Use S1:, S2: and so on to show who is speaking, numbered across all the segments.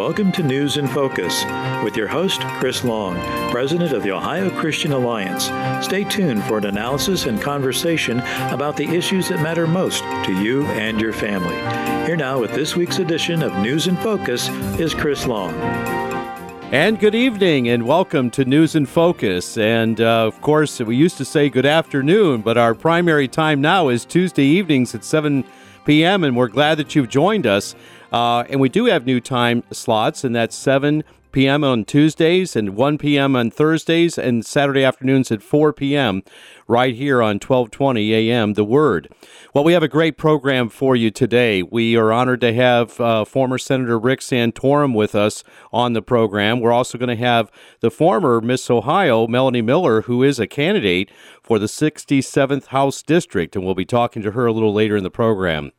S1: welcome to News in Focus with your host, Chris Long, President of the Ohio Christian Alliance. Stay tuned for an analysis and conversation about the issues that matter most to you and your family. Here now with this week's edition of News in Focus is Chris Long.
S2: And good evening, and welcome to News in Focus. And uh, of course, we used to say good afternoon, but our primary time now is Tuesday evenings at 7 p.m., and we're glad that you've joined us. Uh, and we do have new time slots, and that's 7 p.m. on Tuesdays and 1 p.m. on Thursdays and Saturday afternoons at 4 p.m. right here on 1220 a.m. The Word. Well, we have a great program for you today. We are honored to have uh, former Senator Rick Santorum with us on the program. We're also going to have the former Miss Ohio, Melanie Miller, who is a candidate for the 67th House District, and we'll be talking to her a little later in the program.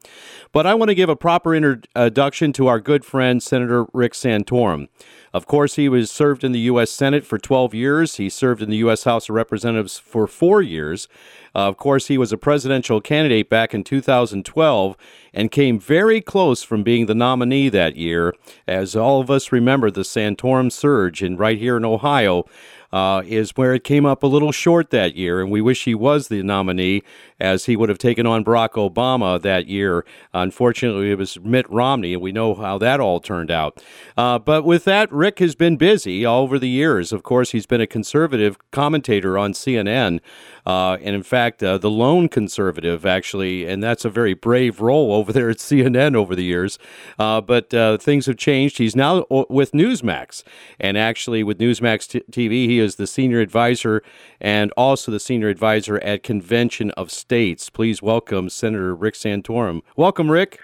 S2: But I want to give a proper introduction to our good friend, Senator Rick Santorum. Of course, he was served in the U.S. Senate for 12 years. He served in the U.S. House of Representatives for four years. Uh, of course, he was a presidential candidate back in 2012 and came very close from being the nominee that year. As all of us remember, the Santorum surge, and right here in Ohio, uh, is where it came up a little short that year, and we wish he was the nominee as he would have taken on Barack Obama that year. Unfortunately, it was Mitt Romney, and we know how that all turned out. Uh, but with that, Rick has been busy all over the years. Of course, he's been a conservative commentator on CNN, uh, and in fact, uh, the lone conservative, actually, and that's a very brave role over there at CNN over the years. Uh, but uh, things have changed. He's now with Newsmax, and actually, with Newsmax t- TV, he is the senior advisor and also the senior advisor at Convention of States. Please welcome Senator Rick Santorum. Welcome, Rick.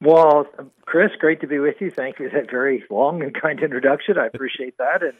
S3: Well, Chris, great to be with you. Thank you for that very long and kind introduction. I appreciate that. And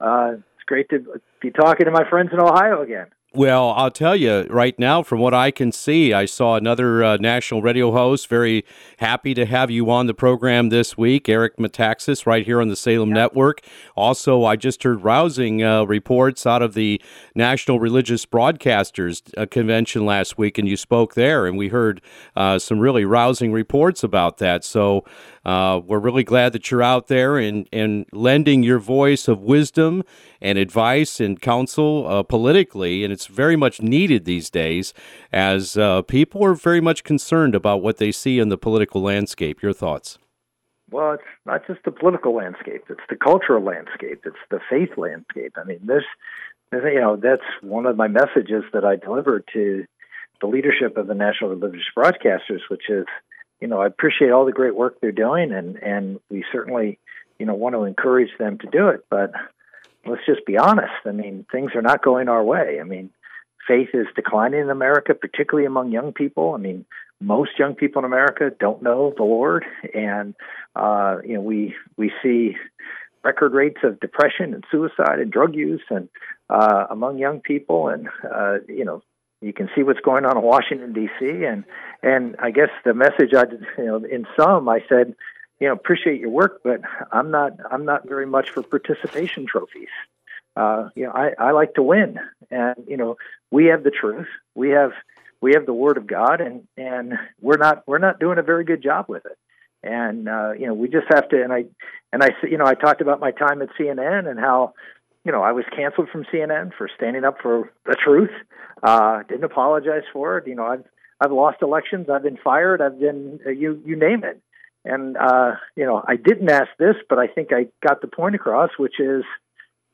S3: uh, it's great to be talking to my friends in Ohio again.
S2: Well, I'll tell you right now, from what I can see, I saw another uh, national radio host. Very happy to have you on the program this week, Eric Metaxas, right here on the Salem yep. Network. Also, I just heard rousing uh, reports out of the National Religious Broadcasters uh, Convention last week, and you spoke there, and we heard uh, some really rousing reports about that. So, uh, we're really glad that you're out there and, and lending your voice of wisdom and advice and counsel uh, politically. And it's very much needed these days as uh, people are very much concerned about what they see in the political landscape. Your thoughts?
S3: Well, it's not just the political landscape, it's the cultural landscape, it's the faith landscape. I mean, this, you know, that's one of my messages that I delivered to the leadership of the National Religious Broadcasters, which is you know, I appreciate all the great work they're doing, and and we certainly, you know, want to encourage them to do it. But let's just be honest. I mean, things are not going our way. I mean, faith is declining in America, particularly among young people. I mean, most young people in America don't know the Lord, and uh, you know, we we see record rates of depression and suicide and drug use and uh, among young people, and uh, you know, you can see what's going on in Washington D.C. and and I guess the message I you know in some I said you know appreciate your work but I'm not I'm not very much for participation trophies. Uh, you know I, I like to win and you know we have the truth we have we have the word of God and and we're not we're not doing a very good job with it and uh, you know we just have to and I and I you know I talked about my time at CNN and how you know, I was canceled from CNN for standing up for the truth. Uh, didn't apologize for it. You know, I've I've lost elections. I've been fired. I've been uh, you you name it. And uh, you know, I didn't ask this, but I think I got the point across, which is,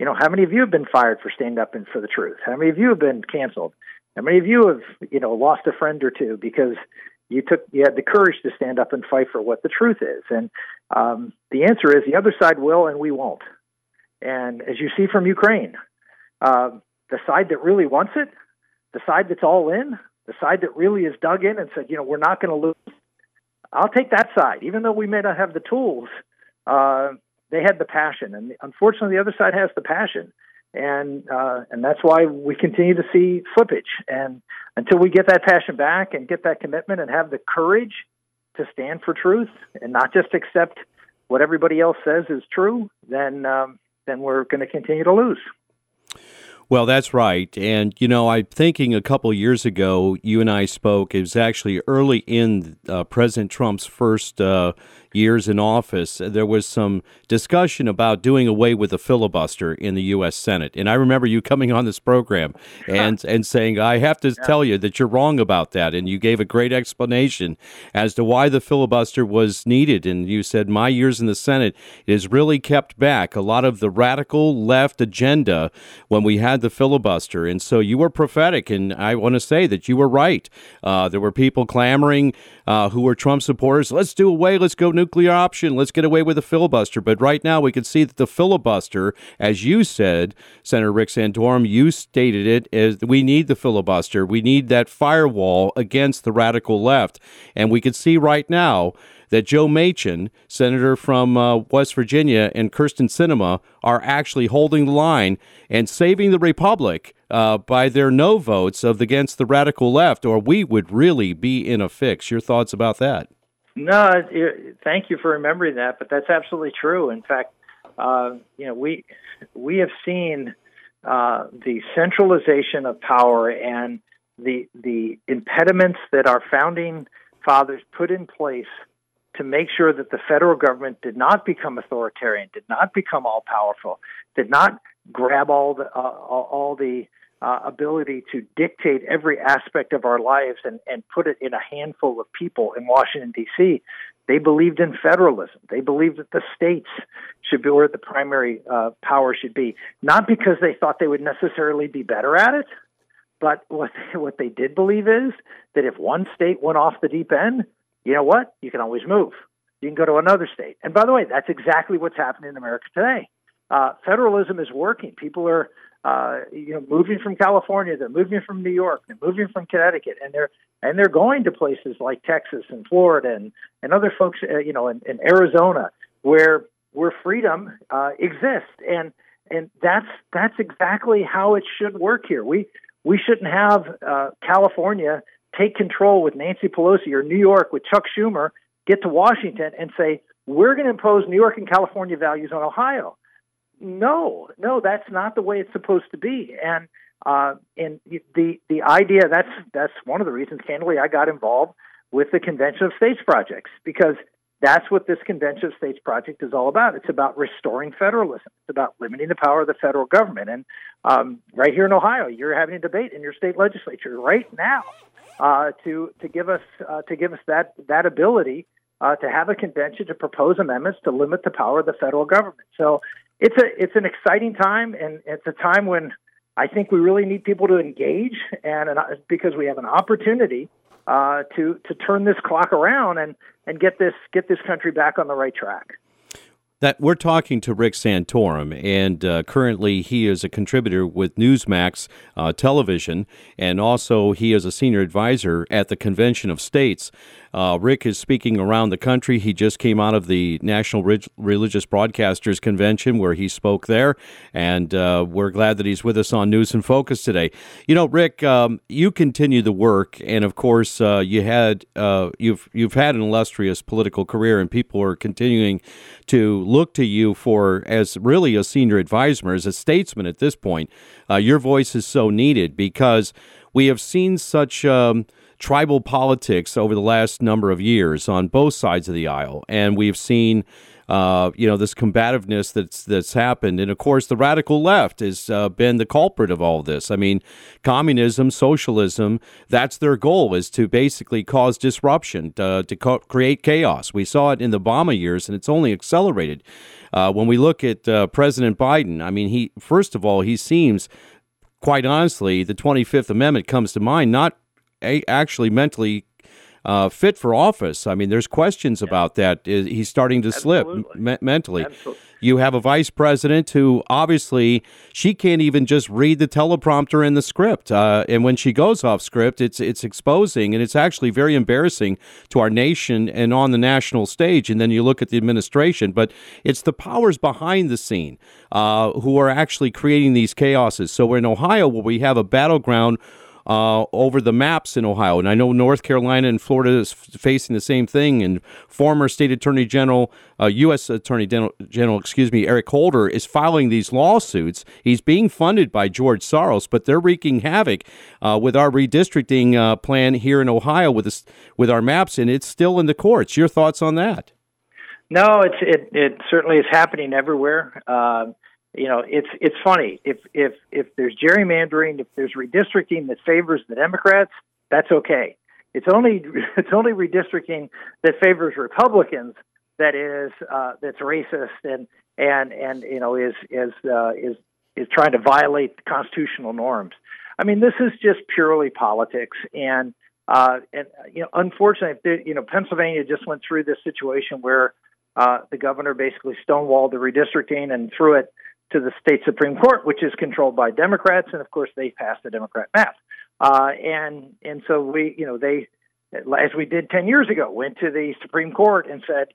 S3: you know, how many of you have been fired for standing up and for the truth? How many of you have been canceled? How many of you have you know lost a friend or two because you took you had the courage to stand up and fight for what the truth is? And um, the answer is the other side will, and we won't. And as you see from Ukraine, uh, the side that really wants it, the side that's all in, the side that really is dug in and said, you know, we're not going to lose. I'll take that side, even though we may not have the tools. Uh, they had the passion, and unfortunately, the other side has the passion, and uh, and that's why we continue to see slippage. And until we get that passion back and get that commitment and have the courage to stand for truth and not just accept what everybody else says is true, then um, then we're going to continue to lose.
S2: Well, that's right. And, you know, I'm thinking a couple years ago, you and I spoke. It was actually early in uh, President Trump's first uh, years in office, there was some discussion about doing away with the filibuster in the U.S. Senate. And I remember you coming on this program and, and saying, I have to yeah. tell you that you're wrong about that. And you gave a great explanation as to why the filibuster was needed. And you said, My years in the Senate, it has really kept back a lot of the radical left agenda when we had the filibuster. And so you were prophetic. And I want to say that you were right. Uh, there were people clamoring uh, who were Trump supporters. Let's do away. Let's go nuclear option. Let's get away with the filibuster. But right now, we can see that the filibuster, as you said, Senator Rick Santorum, you stated it as we need the filibuster. We need that firewall against the radical left. And we can see right now that Joe Manchin, senator from uh, West Virginia, and Kyrsten Sinema are actually holding the line and saving the republic uh, by their no votes of against the radical left, or we would really be in a fix. Your thoughts about that?
S3: No, thank you for remembering that, but that's absolutely true. In fact, uh, you know, we we have seen uh, the centralization of power and the the impediments that our founding fathers put in place to make sure that the federal government did not become authoritarian, did not become all powerful, did not grab all the uh, all the uh, ability to dictate every aspect of our lives and, and put it in a handful of people in Washington, D.C. They believed in federalism. They believed that the states should be where the primary uh, power should be, not because they thought they would necessarily be better at it, but what they, what they did believe is that if one state went off the deep end, you know what? You can always move. You can go to another state. And by the way, that's exactly what's happening in America today. Uh, federalism is working. People are uh, you know, moving from California, they're moving from New York, they're moving from Connecticut, and they're and they're going to places like Texas and Florida and and other folks, uh, you know, in, in Arizona, where where freedom uh, exists, and and that's that's exactly how it should work here. We we shouldn't have uh, California take control with Nancy Pelosi or New York with Chuck Schumer get to Washington and say we're going to impose New York and California values on Ohio no, no, that's not the way it's supposed to be. And uh, and the the idea that's that's one of the reasons, candidly, I got involved with the Convention of States projects because that's what this Convention of States project is all about. It's about restoring federalism. It's about limiting the power of the federal government. And um, right here in Ohio, you're having a debate in your state legislature right now uh, to to give us uh, to give us that that ability uh, to have a convention to propose amendments to limit the power of the federal government. So it's a it's an exciting time, and it's a time when I think we really need people to engage, and an, because we have an opportunity uh, to to turn this clock around and and get this get this country back on the right track
S2: that we're talking to Rick Santorum, and uh, currently he is a contributor with Newsmax uh, Television, and also he is a senior advisor at the Convention of States. Uh, Rick is speaking around the country. He just came out of the National Religious Broadcasters Convention where he spoke there, and uh, we're glad that he's with us on News and Focus today. You know, Rick, um, you continue the work, and of course, uh, you had uh, you've you've had an illustrious political career, and people are continuing to look to you for as really a senior advisor, as a statesman at this point. Uh, your voice is so needed because we have seen such. Um, tribal politics over the last number of years on both sides of the aisle, and we've seen. Uh, you know this combativeness that's that's happened, and of course the radical left has uh, been the culprit of all this. I mean, communism, socialism, that's their goal is to basically cause disruption, to, to co- create chaos. We saw it in the Obama years, and it's only accelerated. Uh, when we look at uh, President Biden, I mean, he first of all he seems quite honestly, the 25th Amendment comes to mind not actually mentally uh, fit for office. I mean, there's questions yeah. about that. He's starting to Absolutely. slip me- mentally. Absolutely. You have a vice president who obviously she can't even just read the teleprompter in the script, uh, and when she goes off script, it's it's exposing and it's actually very embarrassing to our nation and on the national stage. And then you look at the administration, but it's the powers behind the scene uh, who are actually creating these chaoses. So we're in Ohio, where we have a battleground uh, over the maps in Ohio. And I know North Carolina and Florida is facing the same thing. And former State Attorney General, uh, U.S. Attorney General, General, excuse me, Eric Holder is filing these lawsuits. He's being funded by George Soros, but they're wreaking havoc uh, with our redistricting uh, plan here in Ohio with this, with our maps, and it's still in the courts. Your thoughts on that?
S3: No, it's it it certainly is happening everywhere. You know, it's it's funny if if if there's gerrymandering, if there's redistricting that favors the Democrats, that's okay. It's only it's only redistricting that favors Republicans that is uh, that's racist and and and you know is is uh, is is trying to violate constitutional norms. I mean, this is just purely politics, and uh, and you know, unfortunately, you know, Pennsylvania just went through this situation where uh, the governor basically stonewalled the redistricting and threw it to the state Supreme Court, which is controlled by Democrats, and of course they passed the Democrat map. Uh, and and so we, you know, they, as we did ten years ago, went to the Supreme Court and said,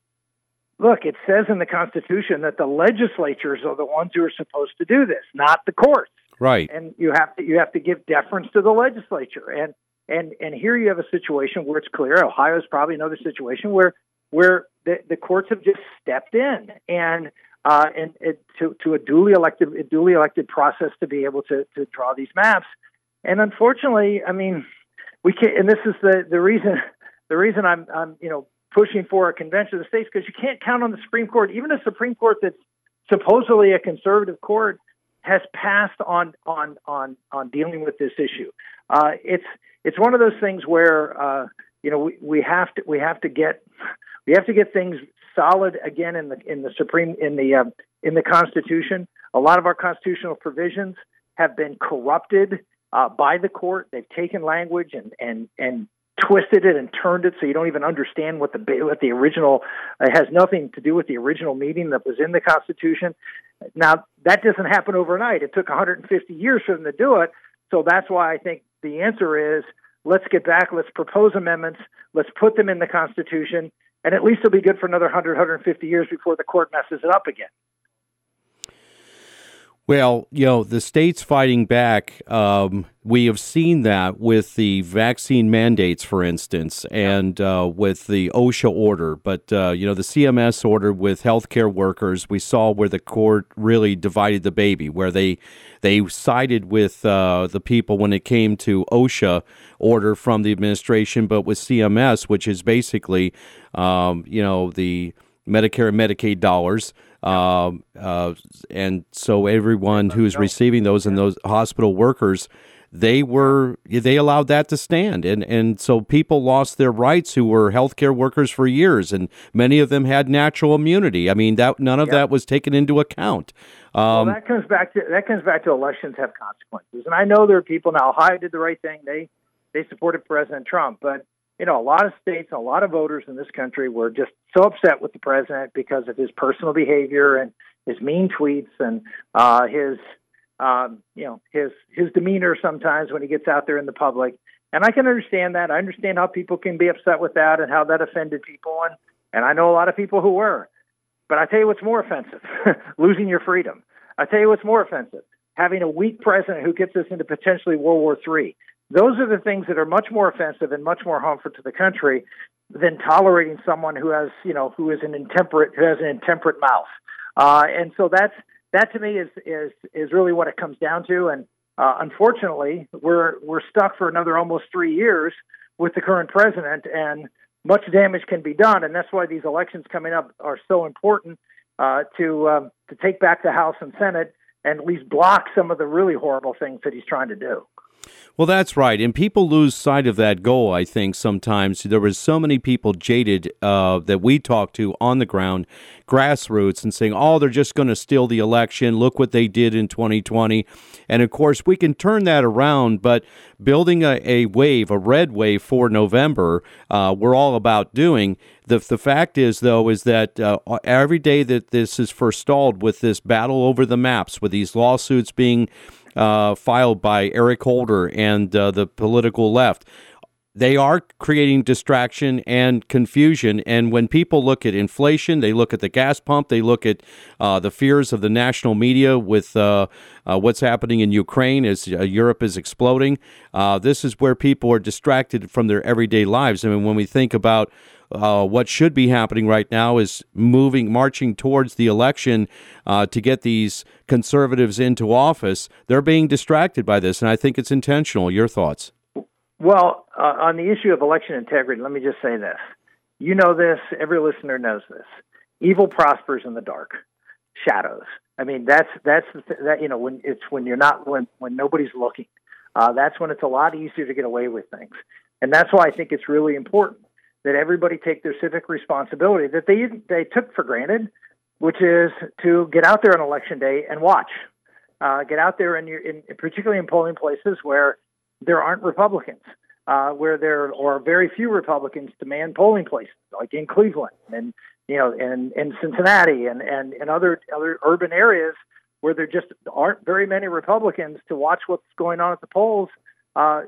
S3: look, it says in the Constitution that the legislatures are the ones who are supposed to do this, not the courts.
S2: Right.
S3: And you have to you have to give deference to the legislature. And and and here you have a situation where it's clear. Ohio is probably another situation where where the, the courts have just stepped in and uh, and it, to to a duly elected a duly elected process to be able to to draw these maps. And unfortunately, I mean, we can't. And this is the the reason the reason I'm I'm you know pushing for a convention of the states because you can't count on the Supreme Court, even a Supreme Court that's supposedly a conservative court has passed on on on on dealing with this issue. Uh, it's it's one of those things where uh, you know we, we have to we have to get we have to get things solid again in the in the supreme in the uh, in the Constitution. A lot of our constitutional provisions have been corrupted uh, by the court. They've taken language and and and twisted it and turned it so you don't even understand what the what the original has nothing to do with the original meaning that was in the Constitution. Now that doesn't happen overnight. It took 150 years for them to do it. So that's why I think the answer is let's get back, let's propose amendments, let's put them in the Constitution, and at least it'll be good for another 100, 150 years before the court messes it up again.
S2: Well, you know, the states fighting back, um, we have seen that with the vaccine mandates, for instance, and uh, with the OSHA order. But, uh, you know, the CMS order with healthcare workers, we saw where the court really divided the baby, where they, they sided with uh, the people when it came to OSHA order from the administration, but with CMS, which is basically, um, you know, the Medicare and Medicaid dollars. Um, uh, and so everyone who's receiving those and those hospital workers, they were they allowed that to stand, and and so people lost their rights who were healthcare workers for years, and many of them had natural immunity. I mean that none of that was taken into account.
S3: Um, well, that comes back to that comes back to elections have consequences, and I know there are people now. Ohio did the right thing; they they supported President Trump, but you know, a lot of states, a lot of voters in this country were just so upset with the president because of his personal behavior and his mean tweets and uh, his, um, you know, his his demeanor sometimes when he gets out there in the public. And I can understand that. I understand how people can be upset with that and how that offended people. And and I know a lot of people who were. But I tell you what's more offensive: losing your freedom. I tell you what's more offensive: having a weak president who gets us into potentially World War III. Those are the things that are much more offensive and much more harmful to the country than tolerating someone who has, you know, who is an intemperate, who has an intemperate mouth. Uh, and so that's that to me is is is really what it comes down to. And uh, unfortunately, we're we're stuck for another almost three years with the current president, and much damage can be done. And that's why these elections coming up are so important uh, to um, to take back the House and Senate and at least block some of the really horrible things that he's trying to do.
S2: Well, that's right, and people lose sight of that goal. I think sometimes there was so many people jaded uh, that we talked to on the ground, grassroots, and saying, "Oh, they're just going to steal the election. Look what they did in 2020." And of course, we can turn that around, but building a, a wave, a red wave for November, uh, we're all about doing. The, the fact is, though, is that uh, every day that this is forestalled with this battle over the maps, with these lawsuits being uh, filed by Eric Holder and uh, the political left. they are creating distraction and confusion. And when people look at inflation, they look at the gas pump, they look at uh, the fears of the national media with uh, uh, what's happening in Ukraine as uh, Europe is exploding. This is where people are distracted from their everyday lives. I mean, when we think about uh, what should be happening right now is moving, marching towards the election uh, to get these conservatives into office. They're being distracted by this, and I think it's intentional. Your thoughts?
S3: Well, uh, on the issue of election integrity, let me just say this. You know this, every listener knows this. Evil prospers in the dark, shadows. I mean, that's that's that you know when it's when you're not when when nobody's looking. Uh, that's when it's a lot easier to get away with things, and that's why I think it's really important that everybody take their civic responsibility that they they took for granted, which is to get out there on election day and watch. Uh, get out there and in, particularly in polling places where there aren't Republicans, uh, where there are very few Republicans demand polling places, like in Cleveland and you know, and in Cincinnati and and and other other urban areas where there just aren't very many Republicans to watch what's going on at the polls. Uh,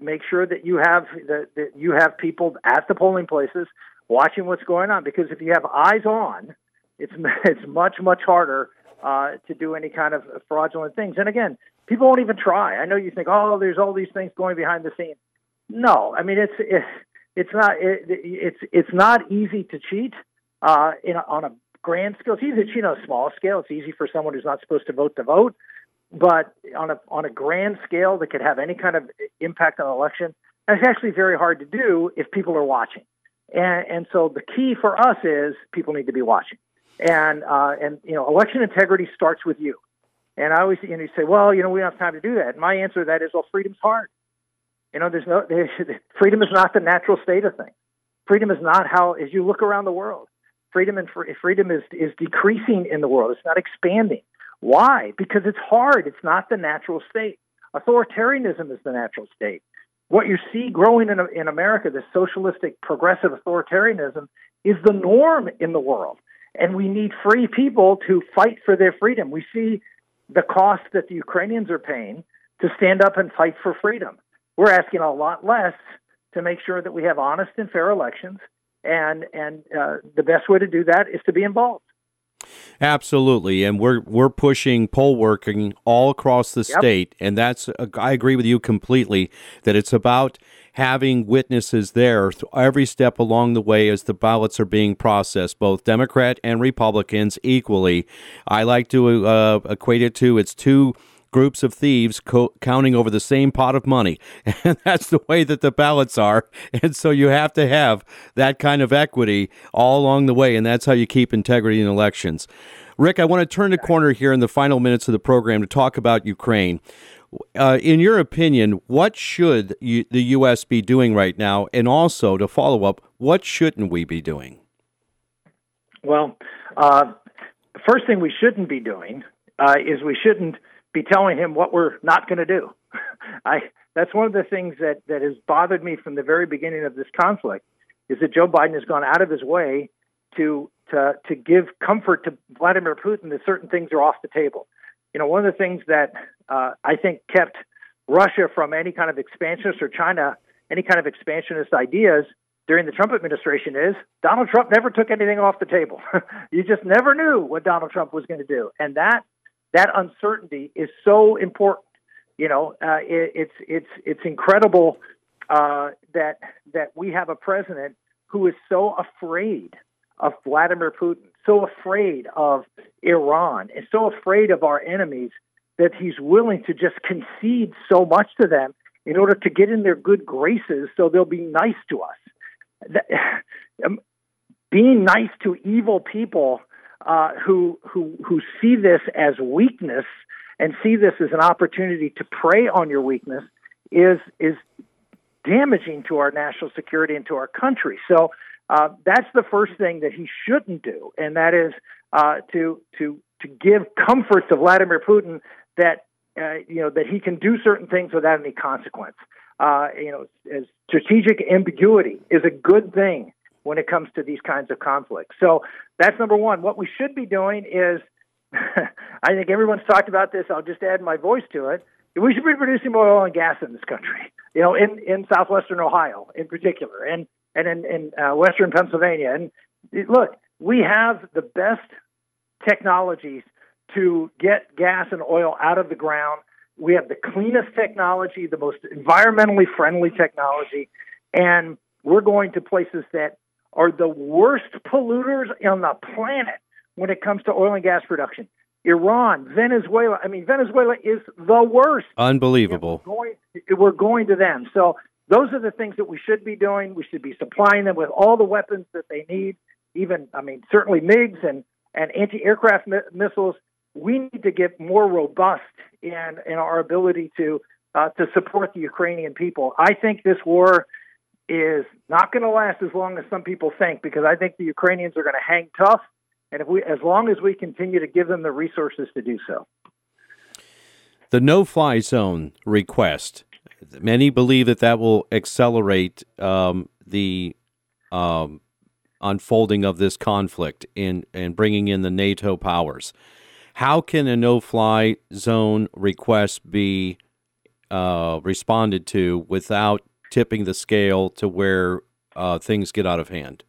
S3: make sure that you have that, that you have people at the polling places watching what's going on because if you have eyes on, it's it's much much harder uh, to do any kind of fraudulent things. And again, people won't even try. I know you think, oh, there's all these things going behind the scenes. No, I mean it's it's it's not it, it's it's not easy to cheat uh, in a, on a grand scale. It's easy to cheat on a small scale. It's easy for someone who's not supposed to vote to vote, but on a on a grand scale that could have any kind of impact on an election, it's actually very hard to do if people are watching. And and so the key for us is people need to be watching. And uh, and you know election integrity starts with you. And I always, you know, you say, well, you know, we don't have time to do that. And my answer to that is, well, freedom's hard. You know, there's no there's, freedom is not the natural state of things. Freedom is not how, as you look around the world, freedom and freedom is is decreasing in the world. It's not expanding. Why? Because it's hard. It's not the natural state. Authoritarianism is the natural state. What you see growing in, in America, this socialistic progressive authoritarianism, is the norm in the world. And we need free people to fight for their freedom. We see the cost that the Ukrainians are paying to stand up and fight for freedom. We're asking a lot less to make sure that we have honest and fair elections, and and uh, the best way to do that is to be involved.
S2: Absolutely, and we're we're pushing poll working all across the yep. state, and that's I agree with you completely that it's about having witnesses there every step along the way as the ballots are being processed, both Democrat and Republicans equally. I like to uh, equate it to it's two groups of thieves co- counting over the same pot of money. And that's the way that the ballots are. And so you have to have that kind of equity all along the way. And that's how you keep integrity in elections. Rick, I want to turn the corner here in the final minutes of the program to talk about Ukraine. Uh, in your opinion, what should you, the U.S. be doing right now? And also, to follow up, what shouldn't we be doing?
S3: Well, uh, the first thing we shouldn't be doing uh, is we shouldn't be telling him what we're not going to do. I that's one of the things that that has bothered me from the very beginning of this conflict is that Joe Biden has gone out of his way to to to give comfort to Vladimir Putin that certain things are off the table you know, one of the things that uh, I think kept Russia from any kind of expansionist or China any kind of expansionist ideas during the Trump administration is Donald Trump never took anything off the table. you just never knew what Donald Trump was going to do, and that that uncertainty is so important. You know, uh, it, it's it's it's incredible uh, that that we have a president who is so afraid of Vladimir Putin, so afraid of Iran, and so afraid of our enemies that he's willing to just concede so much to them in order to get in their good graces so they'll be nice to us. Um, being nice to evil people uh, who, who, who see this as weakness and see this as an opportunity to prey on your weakness is, is damaging to our national security and to our country. So uh, that's the first thing that he shouldn't do, and that is uh, to to to give comfort to Vladimir Putin that uh, you know that he can do certain things without any consequence. Uh, you know, as strategic ambiguity is a good thing when it comes to these kinds of conflicts. So that's number one. What we should be doing is, I think everyone's talked about this. I'll just add my voice to it. We should be producing more oil and gas in this country. you know, in, in southwestern Ohio in particular, and, and in, in uh, western Pennsylvania. And look, we have the best technologies to get gas and oil out of the ground. We have the cleanest technology, the most environmentally friendly technology, and we're going to places that are the worst polluters on the planet when it comes to oil and gas production. Iran, Venezuela. I mean, Venezuela is the worst.
S2: Unbelievable.
S3: We're going, we're going to them. So those are the things that we should be doing. We should be supplying them with all the weapons that they need. Even, I mean, certainly MiGs and and anti-aircraft mi- missiles. We need to get more robust in in our ability to uh, to support the Ukrainian people. I think this war is not going to last as long as some people think because I think the Ukrainians are going to hang tough and if we, as long as we continue to give them the resources to do so.
S2: The no-fly zone request. Many believe that that will accelerate um, the um, unfolding of this conflict in and bringing in the NATO powers. How can a no-fly zone request be uh, responded to without tipping the scale to where uh, things get out of hand?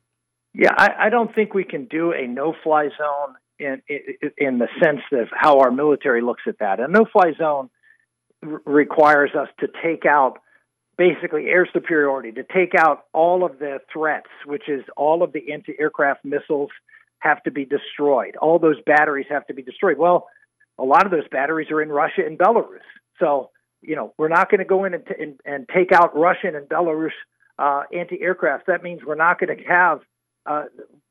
S3: Yeah, I, I don't think we can do a no-fly zone in, in in the sense of how our military looks at that. A no-fly zone r- requires us to take out basically air superiority, to take out all of the threats, which is all of the anti-aircraft missiles have to be destroyed. All those batteries have to be destroyed. Well, a lot of those batteries are in Russia and Belarus. So, you know, we're not going to go in and, t- and, and take out Russian and Belarus uh, anti-aircraft. That means we're not going to have uh,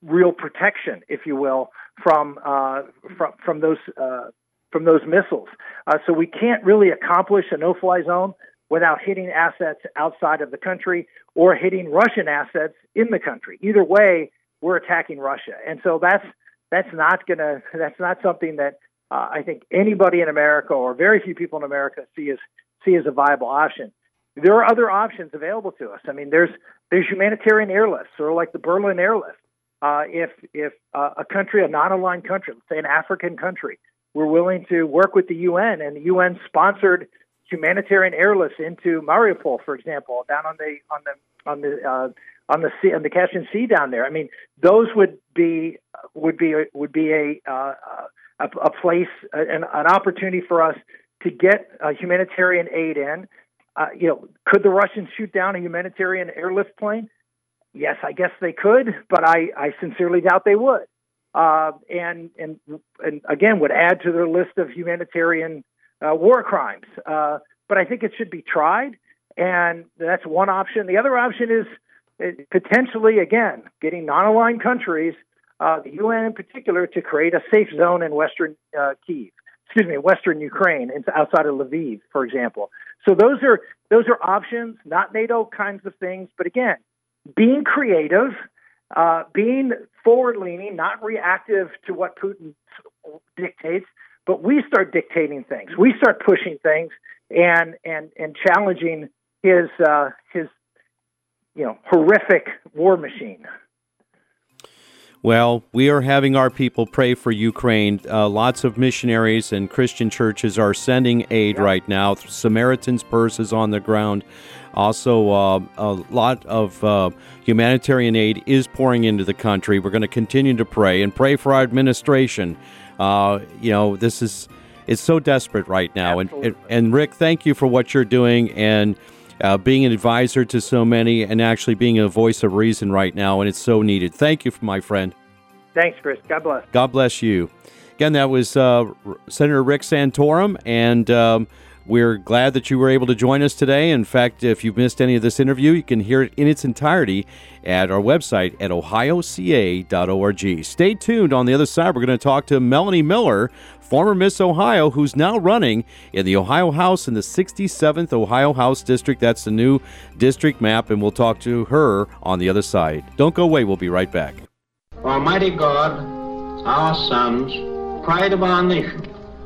S3: real protection, if you will, from uh, from from those uh, from those missiles. Uh, so we can't really accomplish a no-fly zone without hitting assets outside of the country or hitting Russian assets in the country. Either way, we're attacking Russia, and so that's that's not gonna that's not something that uh, I think anybody in America or very few people in America see as see as a viable option there are other options available to us. I mean, there's there's humanitarian airlifts, or like the Berlin airlift. Uh, if if uh, a country, a non-aligned country, let's say an African country, we're willing to work with the UN, and the UN sponsored humanitarian airlifts into Mariupol, for example, down on the on the on the uh, on the sea on the Caspian Sea down there. I mean, those would be would be would be a uh, a, a place an, an opportunity for us to get humanitarian aid in uh, you know, could the Russians shoot down a humanitarian airlift plane? Yes, I guess they could, but I, I sincerely doubt they would. Uh, and and and again, would add to their list of humanitarian uh, war crimes. Uh, but I think it should be tried, and that's one option. The other option is uh, potentially, again, getting non-aligned countries, uh, the UN in particular, to create a safe zone in Western Kiev excuse me, Western Ukraine, outside of Lviv, for example. So those are those are options, not NATO kinds of things. But again, being creative, uh, being forward-leaning, not reactive to what Putin dictates, but we start dictating things. We start pushing things and and and challenging his uh, his you know horrific war machine.
S2: Well, we are having our people pray for Ukraine. Uh, lots of missionaries and Christian churches are sending aid right now. Samaritan's Purse is on the ground. Also, uh, a lot of uh, humanitarian aid is pouring into the country. We're going to continue to pray and pray for our administration. Uh, you know, this is it's so desperate right now. And, and, and Rick, thank you for what you're doing and uh, being an advisor to so many and actually being a voice of reason right now, and it's so needed. Thank you, my friend.
S3: Thanks, Chris. God bless.
S2: God bless you. Again, that was uh, Senator Rick Santorum, and um, we're glad that you were able to join us today. In fact, if you've missed any of this interview, you can hear it in its entirety at our website at ohioca.org. Stay tuned. On the other side, we're going to talk to Melanie Miller, former Miss Ohio, who's now running in the Ohio House in the 67th Ohio House District. That's the new district map, and we'll talk to her on the other side. Don't go away. We'll be right back.
S4: Almighty God, our sons, pride of our nation,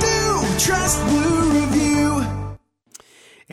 S5: do. Trust Blue Review.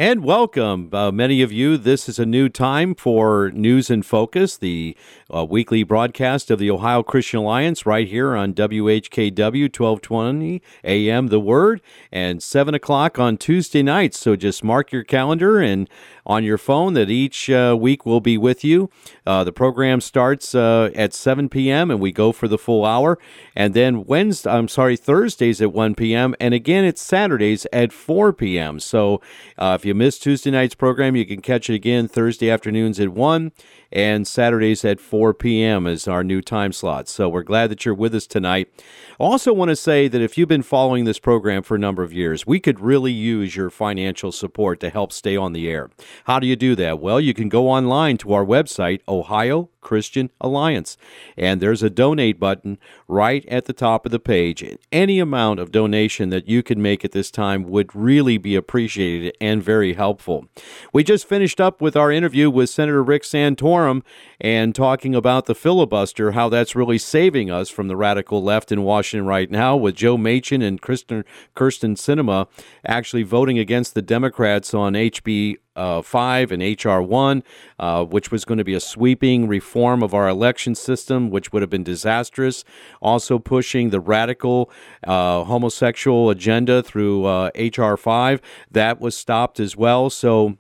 S2: And welcome, uh, many of you. This is a new time for News in Focus, the uh, weekly broadcast of the Ohio Christian Alliance, right here on WHKW 1220 AM The Word, and 7 o'clock on Tuesday nights. So just mark your calendar and on your phone that each uh, week will be with you. Uh, the program starts uh, at 7 p.m. and we go for the full hour. And then Wednesday, I'm sorry, Thursdays at 1 p.m. And again, it's Saturdays at 4 p.m. So uh, if you missed Tuesday night's program, you can catch it again Thursday afternoons at 1 and Saturdays at 4 p.m. is our new time slot. So we're glad that you're with us tonight. I also, want to say that if you've been following this program for a number of years, we could really use your financial support to help stay on the air. How do you do that? Well, you can go online to our website, Ohio Christian Alliance, and there's a donate button right at the top of the page. Any amount of donation that you can make at this time would really be appreciated and very helpful. We just finished up with our interview with Senator Rick Santorum and talking about the filibuster, how that's really saving us from the radical left in Washington right now, with Joe Manchin and Kristen, Kyrsten Sinema actually voting against the Democrats on HB uh, 5 and H.R. 1, uh, which was going to be a sweeping reform of our election system, which would have been disastrous. Also pushing the radical uh, homosexual agenda through H.R. Uh, 5. That was stopped as well. So,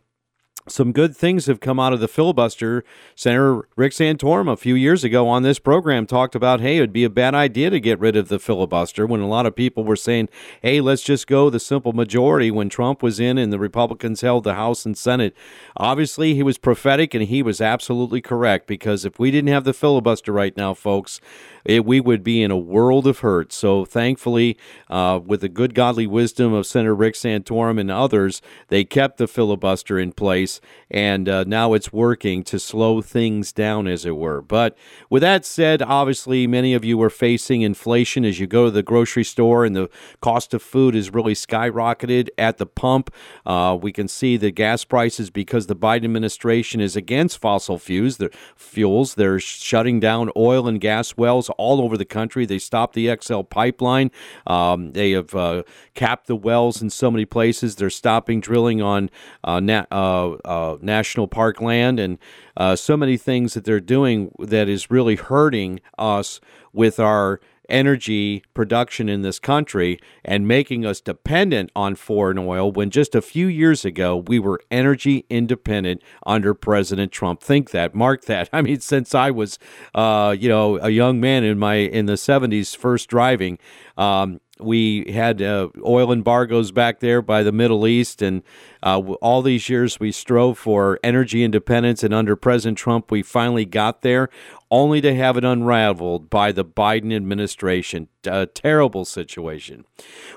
S2: some good things have come out of the filibuster. Senator Rick Santorum a few years ago on this program talked about, hey, it would be a bad idea to get rid of the filibuster when a lot of people were saying, hey, let's just go the simple majority when Trump was in and the Republicans held the House and Senate. Obviously, he was prophetic and he was absolutely correct because if we didn't have the filibuster right now, folks, it, we would be in a world of hurt. So thankfully, uh, with the good godly wisdom of Senator Rick Santorum and others, they kept the filibuster in place, and uh, now it's working to slow things down, as it were. But with that said, obviously, many of you are facing inflation as you go to the grocery store, and the cost of food is really skyrocketed at the pump. Uh, we can see the gas prices because the Biden administration is against fossil fuels. The fuels they're shutting down oil and gas wells all over the country. They stopped the XL pipeline. Um, they have uh, capped the wells in so many places. They're stopping drilling on uh, na- uh, uh national park land and uh, so many things that they're doing that is really hurting us with our energy production in this country and making us dependent on foreign oil when just a few years ago we were energy independent under President Trump. Think that, mark that. I mean, since I was, uh, you know, a young man in my in the '70s, first driving. Um, we had uh, oil embargoes back there by the Middle East, and uh, all these years we strove for energy independence. And under President Trump, we finally got there only to have it unraveled by the Biden administration. a terrible situation.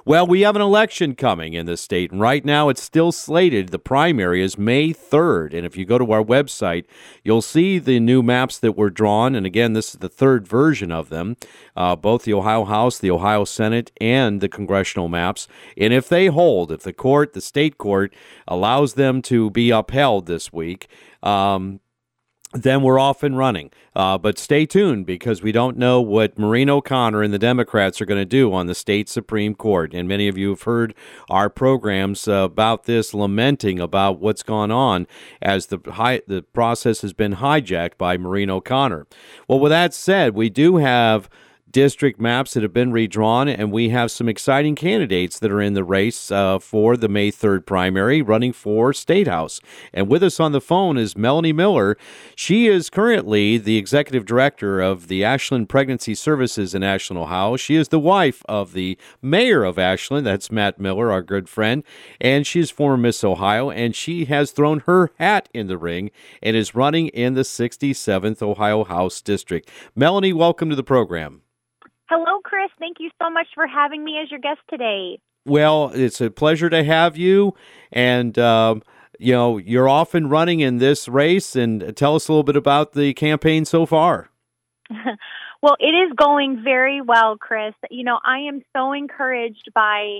S2: Well, we have an election coming in the state, and right now it's still slated. The primary is May 3rd. And if you go to our website, you'll see the new maps that were drawn. And again, this is the third version of them uh, both the Ohio House, the Ohio Senate, and the congressional maps. And if they hold, if the court, the state court, allows them to be upheld this week, um, then we're off and running. Uh, but stay tuned because we don't know what Maureen O'Connor and the Democrats are going to do on the state Supreme Court. And many of you have heard our programs uh, about this, lamenting about what's gone on as the hi- the process has been hijacked by Maureen O'Connor. Well, with that said, we do have district maps that have been redrawn, and we have some exciting candidates that are in the race uh, for the May 3rd primary running for State House. And with us on the phone is Melanie Miller. She is currently the executive director of the Ashland Pregnancy Services in Ashland, Ohio. She is the wife of the mayor of Ashland, that's Matt Miller, our good friend, and she is former Miss Ohio, and she has thrown her hat in the ring and is running in the 67th Ohio House District. Melanie, welcome to the program.
S6: Hello, Chris. Thank you so much for having me as your guest today.
S2: Well, it's a pleasure to have you. And, um, you know, you're off and running in this race. And tell us a little bit about the campaign so far.
S6: well, it is going very well, Chris. You know, I am so encouraged by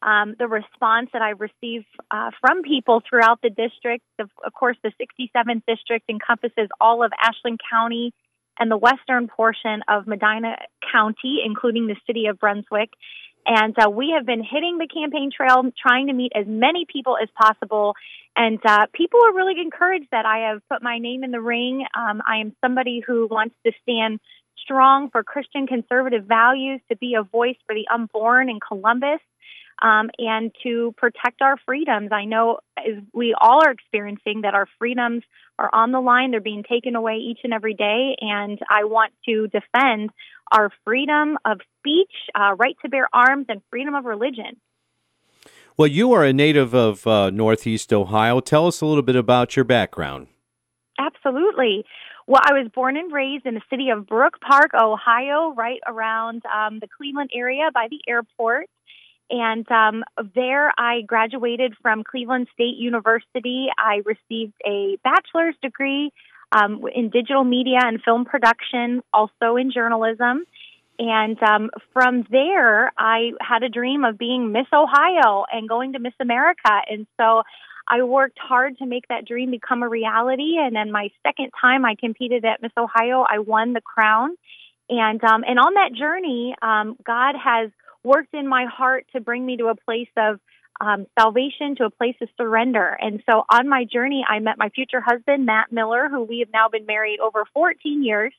S6: um, the response that I receive uh, from people throughout the district. Of, of course, the 67th district encompasses all of Ashland County and the western portion of Medina County, including the city of Brunswick. And uh, we have been hitting the campaign trail, trying to meet as many people as possible. And uh, people are really encouraged that I have put my name in the ring. Um, I am somebody who wants to stand strong for Christian conservative values, to be a voice for the unborn in Columbus, um, and to protect our freedoms. I know as we all are experiencing that our freedoms are on the line, they're being taken away each and every day, and I want to defend our freedom of speech, uh, right to bear arms, and freedom of religion.
S2: Well, you are a native of uh, Northeast Ohio. Tell us a little bit about your background.
S6: Absolutely. Well, I was born and raised in the city of Brook Park, Ohio, right around um, the Cleveland area by the airport. And um, there I graduated from Cleveland State University. I received a bachelor's degree um, in digital media and film production, also in journalism. And um, from there, I had a dream of being Miss Ohio and going to Miss America. And so I worked hard to make that dream become a reality. And then my second time I competed at Miss Ohio, I won the crown. And um, and on that journey, um, God has worked in my heart to bring me to a place of um, salvation, to a place of surrender. And so on my journey, I met my future husband, Matt Miller, who we have now been married over 14 years.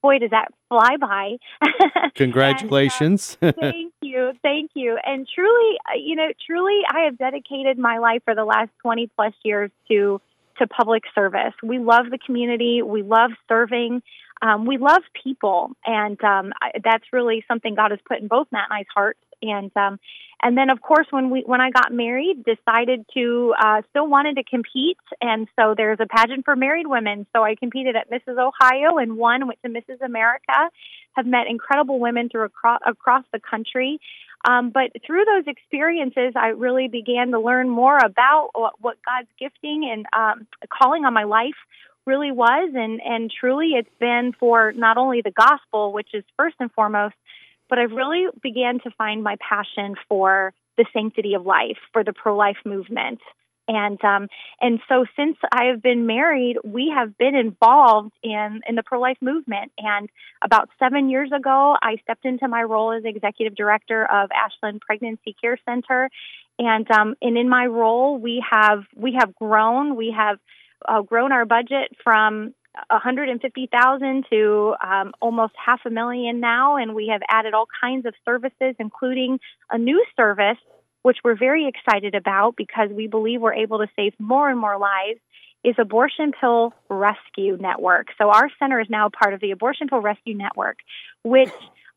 S6: Boy, does that fly by.
S2: Congratulations.
S6: and, uh, thank you. Thank you. And truly, uh, you know, truly, I have dedicated my life for the last 20 plus years to to public service. We love the community. We love serving um, we love people, and um, I, that's really something God has put in both Matt and I's hearts. And um, and then, of course, when we when I got married, decided to uh, still wanted to compete, and so there's a pageant for married women. So I competed at Mrs. Ohio and won. Went to Mrs. America. Have met incredible women through across across the country. Um, but through those experiences, I really began to learn more about what, what God's gifting and um, calling on my life really was and and truly it's been for not only the gospel which is first and foremost but I've really began to find my passion for the sanctity of life for the pro-life movement and um, and so since I have been married, we have been involved in in the pro life movement. And about seven years ago, I stepped into my role as executive director of Ashland Pregnancy Care Center. And um, and in my role, we have we have grown. We have uh, grown our budget from 150,000 to um, almost half a million now, and we have added all kinds of services, including a new service, which we're very excited about because we believe we're able to save more and more lives. Is Abortion Pill Rescue Network. So our center is now part of the Abortion Pill Rescue Network, which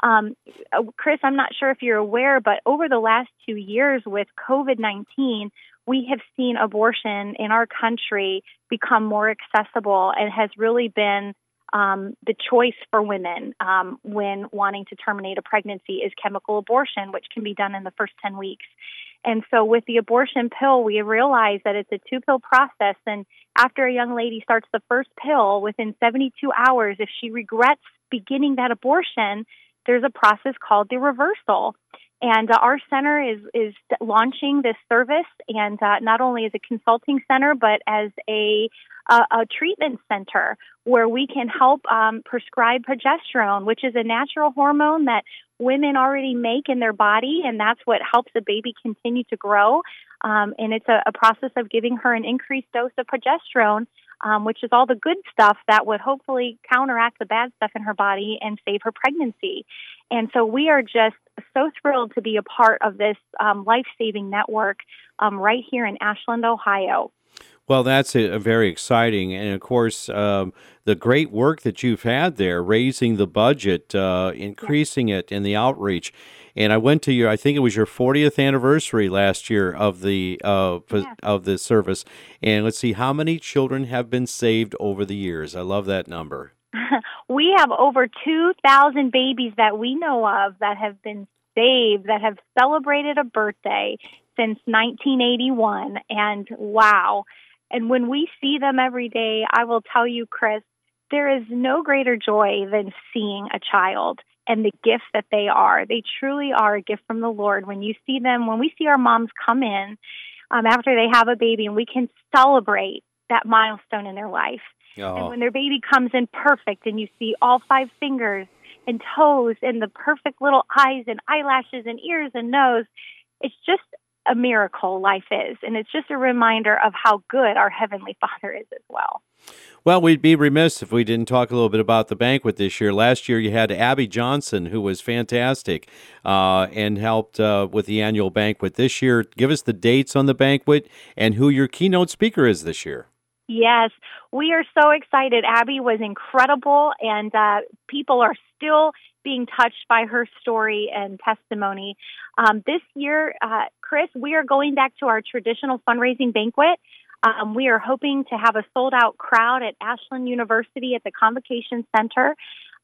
S6: um, uh, Chris, I'm not sure if you're aware, but over the last two years with COVID 19, we have seen abortion in our country become more accessible and has really been um, the choice for women um, when wanting to terminate a pregnancy is chemical abortion, which can be done in the first 10 weeks. And so with the abortion pill, we realize that it's a two pill process. And after a young lady starts the first pill, within 72 hours, if she regrets beginning that abortion, there's a process called the reversal. And uh, our center is is launching this service, and uh, not only as a consulting center, but as a a, a treatment center where we can help um, prescribe progesterone, which is a natural hormone that women already make in their body, and that's what helps the baby continue to grow. Um, and it's a, a process of giving her an increased dose of progesterone um, which is all the good stuff that would hopefully counteract the bad stuff in her body and save her pregnancy. And so we are just so thrilled to be a part of this um, life saving network um, right here in Ashland, Ohio.
S2: Well, that's a, a very exciting, and of course, um, the great work that you've had there, raising the budget, uh, increasing it, and the outreach. And I went to your, I think it was your 40th anniversary last year of the uh, yeah. of the service. And let's see, how many children have been saved over the years? I love that number.
S6: we have over 2,000 babies that we know of that have been saved, that have celebrated a birthday since 1981. And wow. And when we see them every day, I will tell you, Chris, there is no greater joy than seeing a child and the gift that they are. They truly are a gift from the Lord. When you see them, when we see our moms come in um, after they have a baby, and we can celebrate that milestone in their life. Oh. And when their baby comes in perfect, and you see all five fingers and toes and the perfect little eyes and eyelashes and ears and nose, it's just a miracle life is. And it's just a reminder of how good our Heavenly Father is as well.
S2: Well, we'd be remiss if we didn't talk a little bit about the banquet this year. Last year, you had Abby Johnson, who was fantastic uh, and helped uh, with the annual banquet. This year, give us the dates on the banquet and who your keynote speaker is this year.
S6: Yes, we are so excited. Abby was incredible, and uh, people are still being touched by her story and testimony. Um, this year, uh, Chris, we are going back to our traditional fundraising banquet. Um, we are hoping to have a sold out crowd at Ashland University at the Convocation Center.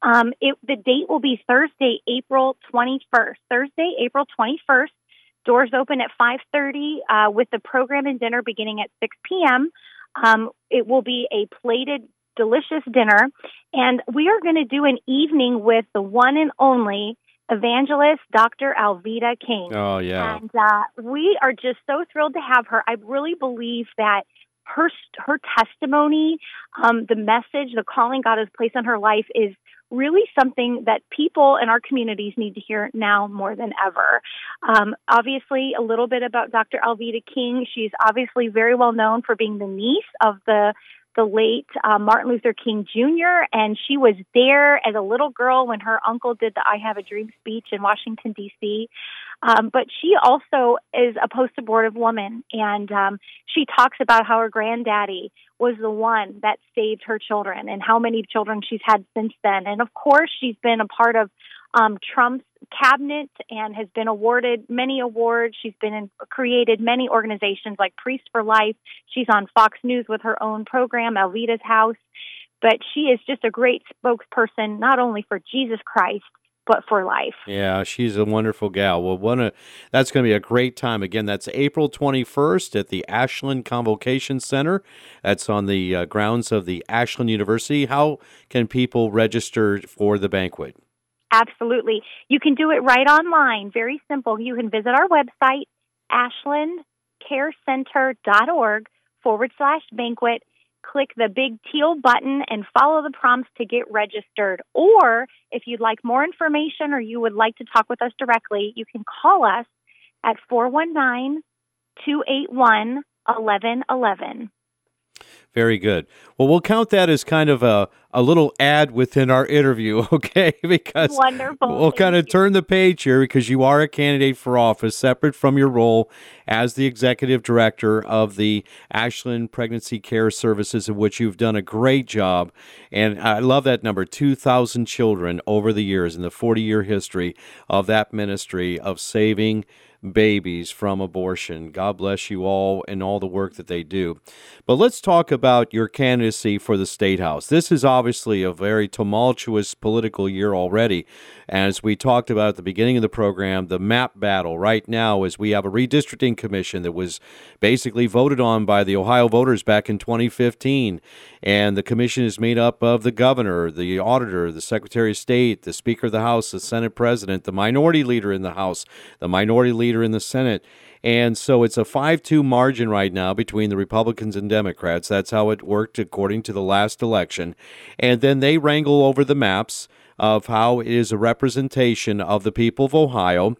S6: Um, it, the date will be Thursday, April 21st. Thursday, April 21st. Doors open at 5:30 uh, with the program and dinner beginning at 6 p.m. Um, it will be a plated, delicious dinner, and we are going to do an evening with the one and only evangelist Dr. Alveda King.
S2: Oh, yeah.
S6: And uh, we are just so thrilled to have her. I really believe that her her testimony, um, the message, the calling God has placed on her life is really something that people in our communities need to hear now more than ever. Um, obviously, a little bit about Dr. Alveda King. She's obviously very well known for being the niece of the the late uh, Martin Luther King Jr., and she was there as a little girl when her uncle did the I Have a Dream speech in Washington, D.C. Um, but she also is a post abortive woman, and um, she talks about how her granddaddy was the one that saved her children and how many children she's had since then. And of course, she's been a part of um, Trump's cabinet and has been awarded many awards. She's been in, created many organizations like Priest for Life. She's on Fox News with her own program, Alveda's House. But she is just a great spokesperson, not only for Jesus Christ, but for life.
S2: Yeah, she's a wonderful gal. Well, that's going to be a great time. Again, that's April 21st at the Ashland Convocation Center. That's on the uh, grounds of the Ashland University. How can people register for the banquet?
S6: Absolutely. You can do it right online. Very simple. You can visit our website, ashlandcarecenter.org forward slash banquet. Click the big teal button and follow the prompts to get registered. Or if you'd like more information or you would like to talk with us directly, you can call us at 419 281 1111.
S2: Very good. Well, we'll count that as kind of a, a little ad within our interview, okay? because
S6: Wonderful.
S2: we'll kind of turn the page here because you are a candidate for office separate from your role as the executive director of the Ashland Pregnancy Care Services, of which you've done a great job. And I love that number 2,000 children over the years in the 40 year history of that ministry of saving babies from abortion. God bless you all and all the work that they do. But let's talk about your candidacy for the State House. This is obviously a very tumultuous political year already. As we talked about at the beginning of the program, the map battle right now is we have a redistricting commission that was basically voted on by the Ohio voters back in 2015. And the commission is made up of the governor, the auditor, the secretary of state, the speaker of the House, the Senate president, the minority leader in the House, the minority leader in the Senate. And so it's a 5 2 margin right now between the Republicans and Democrats. That's how it worked according to the last election. And then they wrangle over the maps of how it is a representation of the people of Ohio.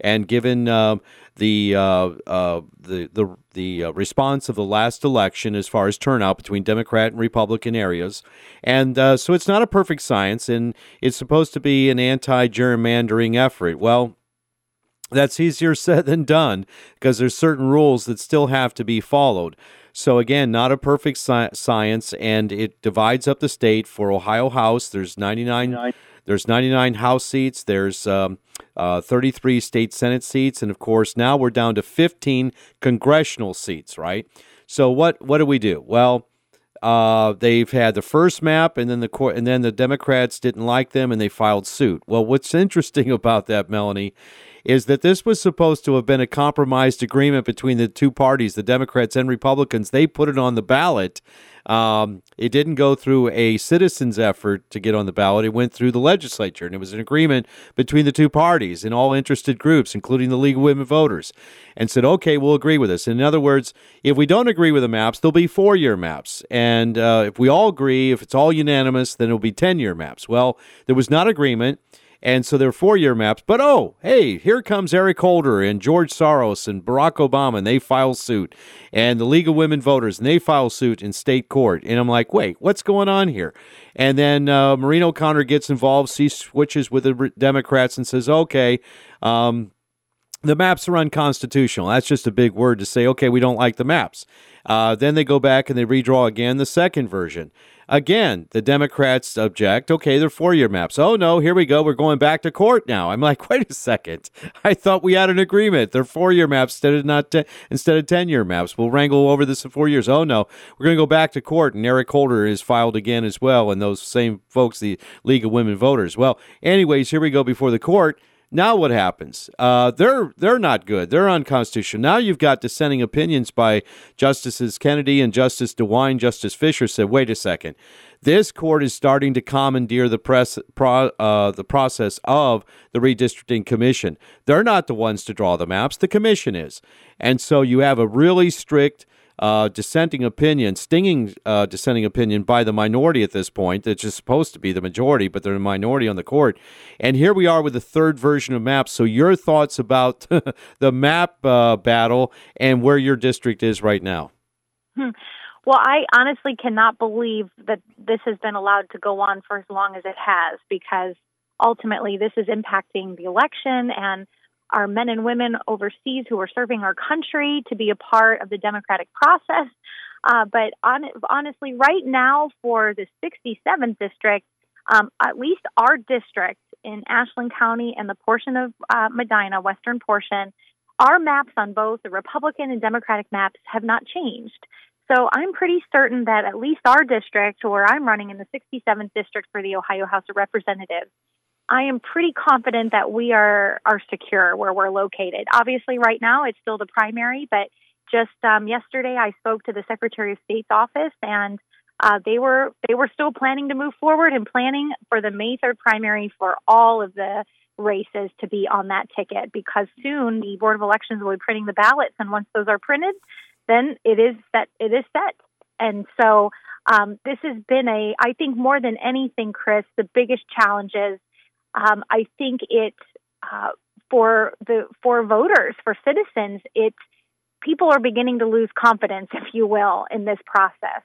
S2: And given uh, the, uh, uh, the the the uh, response of the last election as far as turnout between Democrat and Republican areas, and uh, so it's not a perfect science, and it's supposed to be an anti-gerrymandering effort. Well, that's easier said than done because there's certain rules that still have to be followed. So again, not a perfect sci- science, and it divides up the state for Ohio House. There's 99. There's 99 House seats. There's um, uh, 33 state Senate seats, and of course now we're down to 15 congressional seats. Right. So what what do we do? Well, uh, they've had the first map, and then the court, and then the Democrats didn't like them, and they filed suit. Well, what's interesting about that, Melanie, is that this was supposed to have been a compromised agreement between the two parties, the Democrats and Republicans. They put it on the ballot. Um, it didn't go through a citizens' effort to get on the ballot. It went through the legislature, and it was an agreement between the two parties and all interested groups, including the League of Women Voters, and said, okay, we'll agree with this. In other words, if we don't agree with the maps, there'll be four year maps. And uh, if we all agree, if it's all unanimous, then it'll be 10 year maps. Well, there was not agreement. And so they're four year maps. But oh, hey, here comes Eric Holder and George Soros and Barack Obama, and they file suit. And the League of Women Voters, and they file suit in state court. And I'm like, wait, what's going on here? And then uh, Maureen O'Connor gets involved. She switches with the Democrats and says, okay, um, the maps are unconstitutional. That's just a big word to say, okay, we don't like the maps. Uh, then they go back and they redraw again the second version. Again, the Democrats object. Okay, they're four year maps. Oh, no, here we go. We're going back to court now. I'm like, wait a second. I thought we had an agreement. They're four year maps instead of not te- instead of 10 year maps. We'll wrangle over this in four years. Oh, no, we're going to go back to court. And Eric Holder is filed again as well. And those same folks, the League of Women Voters. Well, anyways, here we go before the court. Now what happens? Uh, they're they're not good. They're unconstitutional. Now you've got dissenting opinions by Justices Kennedy and Justice DeWine. Justice Fischer said, "Wait a second, this court is starting to commandeer the press pro, uh, the process of the redistricting commission. They're not the ones to draw the maps. The commission is, and so you have a really strict." Uh, dissenting opinion, stinging uh, dissenting opinion by the minority at this point. That's just supposed to be the majority, but they're a minority on the court. And here we are with the third version of maps. So, your thoughts about the map uh, battle and where your district is right now?
S6: Hmm. Well, I honestly cannot believe that this has been allowed to go on for as long as it has because ultimately this is impacting the election and our men and women overseas who are serving our country to be a part of the democratic process. Uh, but on, honestly, right now for the 67th district, um, at least our district in Ashland County and the portion of uh, Medina, western portion, our maps on both the Republican and Democratic maps have not changed. So I'm pretty certain that at least our district, where I'm running in the 67th district for the Ohio House of Representatives, I am pretty confident that we are are secure where we're located. Obviously, right now it's still the primary, but just um, yesterday I spoke to the Secretary of State's office, and uh, they were they were still planning to move forward and planning for the May third primary for all of the races to be on that ticket because soon the Board of Elections will be printing the ballots, and once those are printed, then it is set. It is set, and so um, this has been a I think more than anything, Chris, the biggest challenge is um, I think it uh, for the for voters, for citizens, it people are beginning to lose confidence, if you will, in this process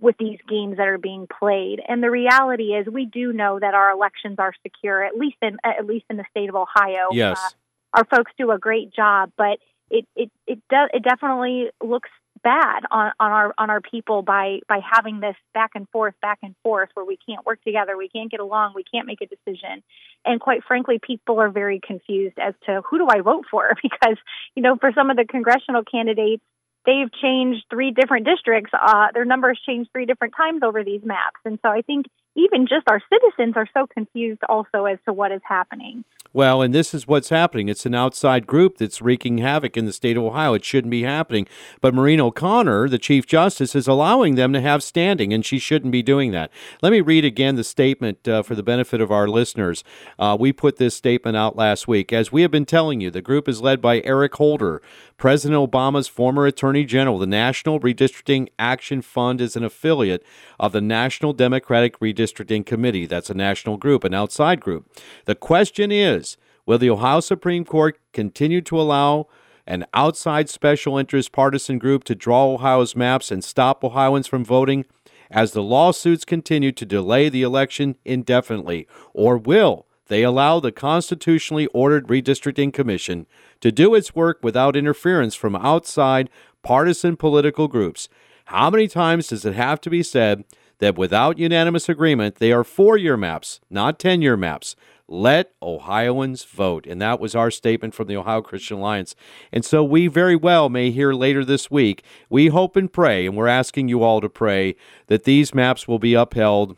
S6: with these games that are being played. And the reality is, we do know that our elections are secure, at least in at least in the state of Ohio.
S2: Yes,
S6: uh, our folks do a great job, but it it it does it definitely looks bad on, on our on our people by by having this back and forth back and forth where we can't work together we can't get along we can't make a decision and quite frankly people are very confused as to who do i vote for? Because you know for some of the congressional candidates they've changed three different districts uh, their numbers changed three different times over these maps. And so i think even just our citizens are so confused also as to what is happening
S2: well, and this is what's happening. It's an outside group that's wreaking havoc in the state of Ohio. It shouldn't be happening. But Maureen O'Connor, the Chief Justice, is allowing them to have standing, and she shouldn't be doing that. Let me read again the statement uh, for the benefit of our listeners. Uh, we put this statement out last week. As we have been telling you, the group is led by Eric Holder, President Obama's former Attorney General. The National Redistricting Action Fund is an affiliate of the National Democratic Redistricting Committee. That's a national group, an outside group. The question is, is Will the Ohio Supreme Court continue to allow an outside special interest partisan group to draw Ohio's maps and stop Ohioans from voting as the lawsuits continue to delay the election indefinitely? Or will they allow the constitutionally ordered redistricting commission to do its work without interference from outside partisan political groups? How many times does it have to be said that without unanimous agreement, they are four year maps, not 10 year maps? Let Ohioans vote. And that was our statement from the Ohio Christian Alliance. And so we very well may hear later this week. We hope and pray, and we're asking you all to pray, that these maps will be upheld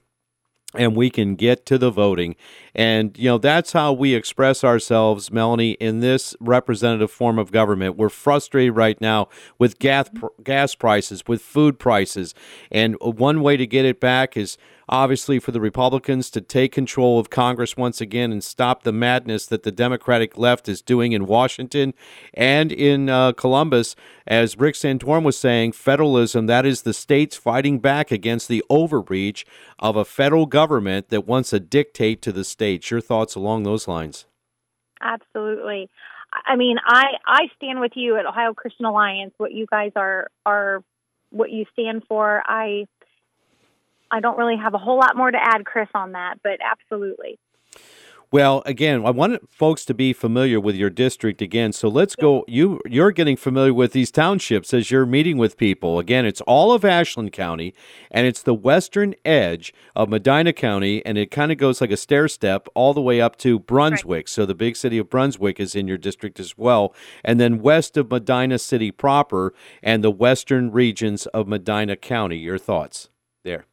S2: and we can get to the voting. And, you know, that's how we express ourselves, Melanie, in this representative form of government. We're frustrated right now with gas, gas prices, with food prices. And one way to get it back is obviously for the Republicans to take control of Congress once again and stop the madness that the Democratic left is doing in Washington and in uh, Columbus. As Rick Santorum was saying, federalism, that is the states fighting back against the overreach of a federal government that wants to dictate to the states. Your thoughts along those lines?
S6: Absolutely. I mean, I I stand with you at Ohio Christian Alliance. What you guys are are what you stand for. I I don't really have a whole lot more to add, Chris, on that, but absolutely.
S2: Well, again, I want folks to be familiar with your district again. So let's go. You you're getting familiar with these townships as you're meeting with people. Again, it's all of Ashland County, and it's the western edge of Medina County, and it kind of goes like a stair step all the way up to Brunswick. Right. So the big city of Brunswick is in your district as well, and then west of Medina City proper, and the western regions of Medina County. Your thoughts there?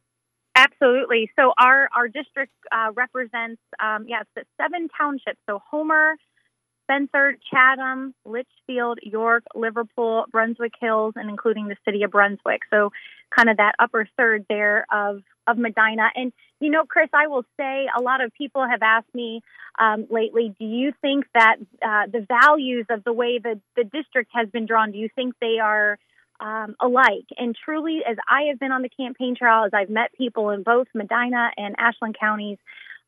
S6: Absolutely. So our our district uh, represents um, yes seven townships. So Homer, Spencer, Chatham, Litchfield, York, Liverpool, Brunswick Hills, and including the city of Brunswick. So kind of that upper third there of of Medina. And you know, Chris, I will say a lot of people have asked me um, lately, do you think that uh, the values of the way the the district has been drawn, do you think they are um, alike. And truly, as I have been on the campaign trail, as I've met people in both Medina and Ashland counties,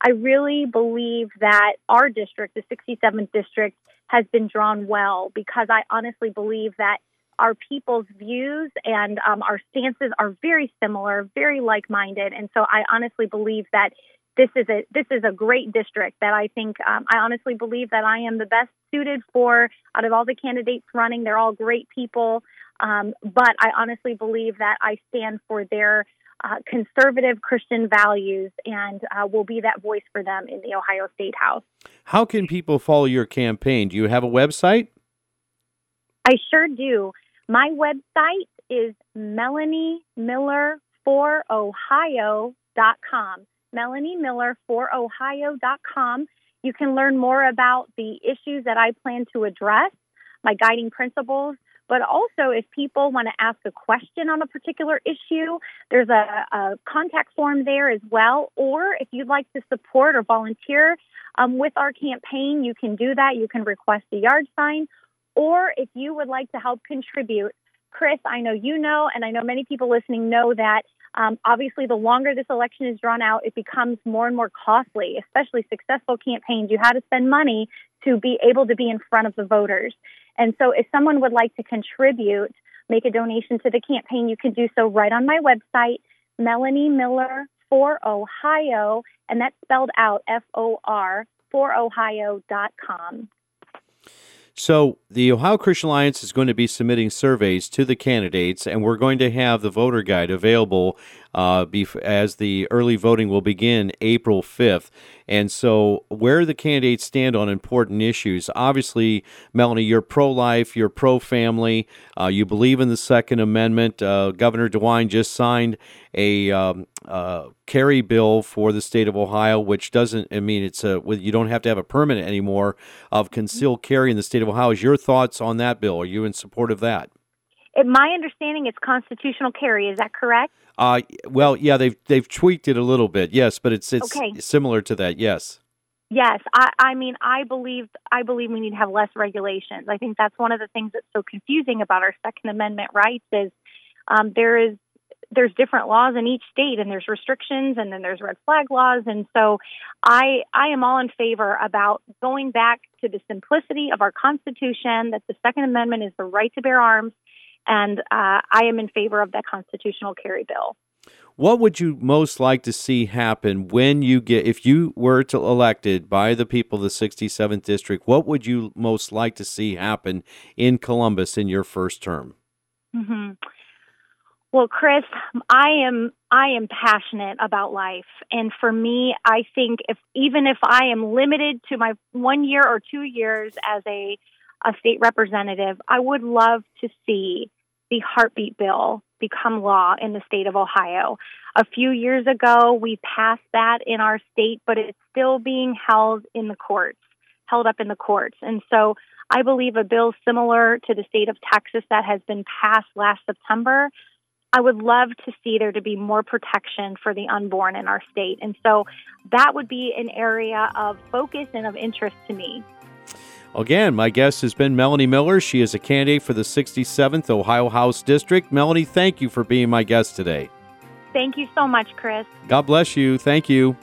S6: I really believe that our district, the 67th district, has been drawn well because I honestly believe that our people's views and um, our stances are very similar, very like-minded, and so I honestly believe that this is a this is a great district that I think um, I honestly believe that I am the best suited for out of all the candidates running. They're all great people. Um, but I honestly believe that I stand for their uh, conservative Christian values and uh, will be that voice for them in the Ohio State House.
S2: How can people follow your campaign? Do you have a website?
S6: I sure do. My website is Melanie Miller for Ohio.com. Melanie Miller for Ohio.com. You can learn more about the issues that I plan to address, my guiding principles, but also, if people want to ask a question on a particular issue, there's a, a contact form there as well. Or if you'd like to support or volunteer um, with our campaign, you can do that. You can request a yard sign. Or if you would like to help contribute, Chris, I know you know, and I know many people listening know that um, obviously, the longer this election is drawn out, it becomes more and more costly, especially successful campaigns. You had to spend money to be able to be in front of the voters. And so if someone would like to contribute, make a donation to the campaign, you can do so right on my website, Melanie Miller for Ohio, and that's spelled out F O R for Ohio.com.
S2: So, the Ohio Christian Alliance is going to be submitting surveys to the candidates, and we're going to have the voter guide available uh, as the early voting will begin April 5th. And so, where the candidates stand on important issues. Obviously, Melanie, you're pro life, you're pro family, uh, you believe in the Second Amendment. Uh, Governor DeWine just signed a um, uh, carry bill for the state of Ohio, which doesn't, I mean, it's a, you don't have to have a permit anymore of concealed carry in the state of Ohio. Is your thoughts on that bill? Are you in support of that?
S6: In my understanding, it's constitutional carry. Is that correct?
S2: Uh, well, yeah, they've they've tweaked it a little bit, yes, but it's it's okay. similar to that, yes.
S6: Yes, I, I mean, I believe I believe we need to have less regulations. I think that's one of the things that's so confusing about our Second Amendment rights is um, there is there's different laws in each state, and there's restrictions, and then there's red flag laws, and so I I am all in favor about going back to the simplicity of our Constitution that the Second Amendment is the right to bear arms and uh, I am in favor of that constitutional carry bill.
S2: What would you most like to see happen when you get, if you were to elected by the people of the 67th district, what would you most like to see happen in Columbus in your first term?
S6: Mm-hmm. Well, Chris, I am I am passionate about life, and for me, I think if even if I am limited to my one year or two years as a a state representative, I would love to see the heartbeat bill become law in the state of Ohio. A few years ago, we passed that in our state, but it's still being held in the courts, held up in the courts. And so I believe a bill similar to the state of Texas that has been passed last September. I would love to see there to be more protection for the unborn in our state. And so that would be an area of focus and of interest to me.
S2: Again, my guest has been Melanie Miller. She is a candidate for the 67th Ohio House District. Melanie, thank you for being my guest today.
S6: Thank you so much, Chris.
S2: God bless you. Thank you.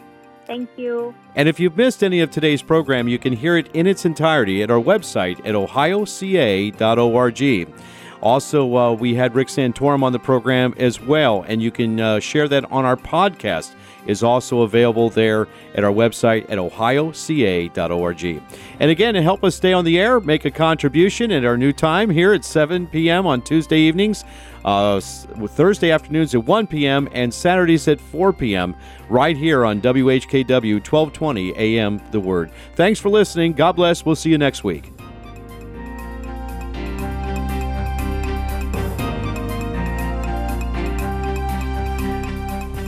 S6: Thank you.
S2: And if you've missed any of today's program, you can hear it in its entirety at our website at ohioca.org. Also, uh, we had Rick Santorum on the program as well, and you can uh, share that on our podcast is also available there at our website at ohioca.org. And again, to help us stay on the air, make a contribution at our new time here at 7 p.m. on Tuesday evenings, uh, Thursday afternoons at 1 p.m., and Saturdays at 4 p.m., right here on WHKW 1220 AM The Word. Thanks for listening. God bless. We'll see you next week.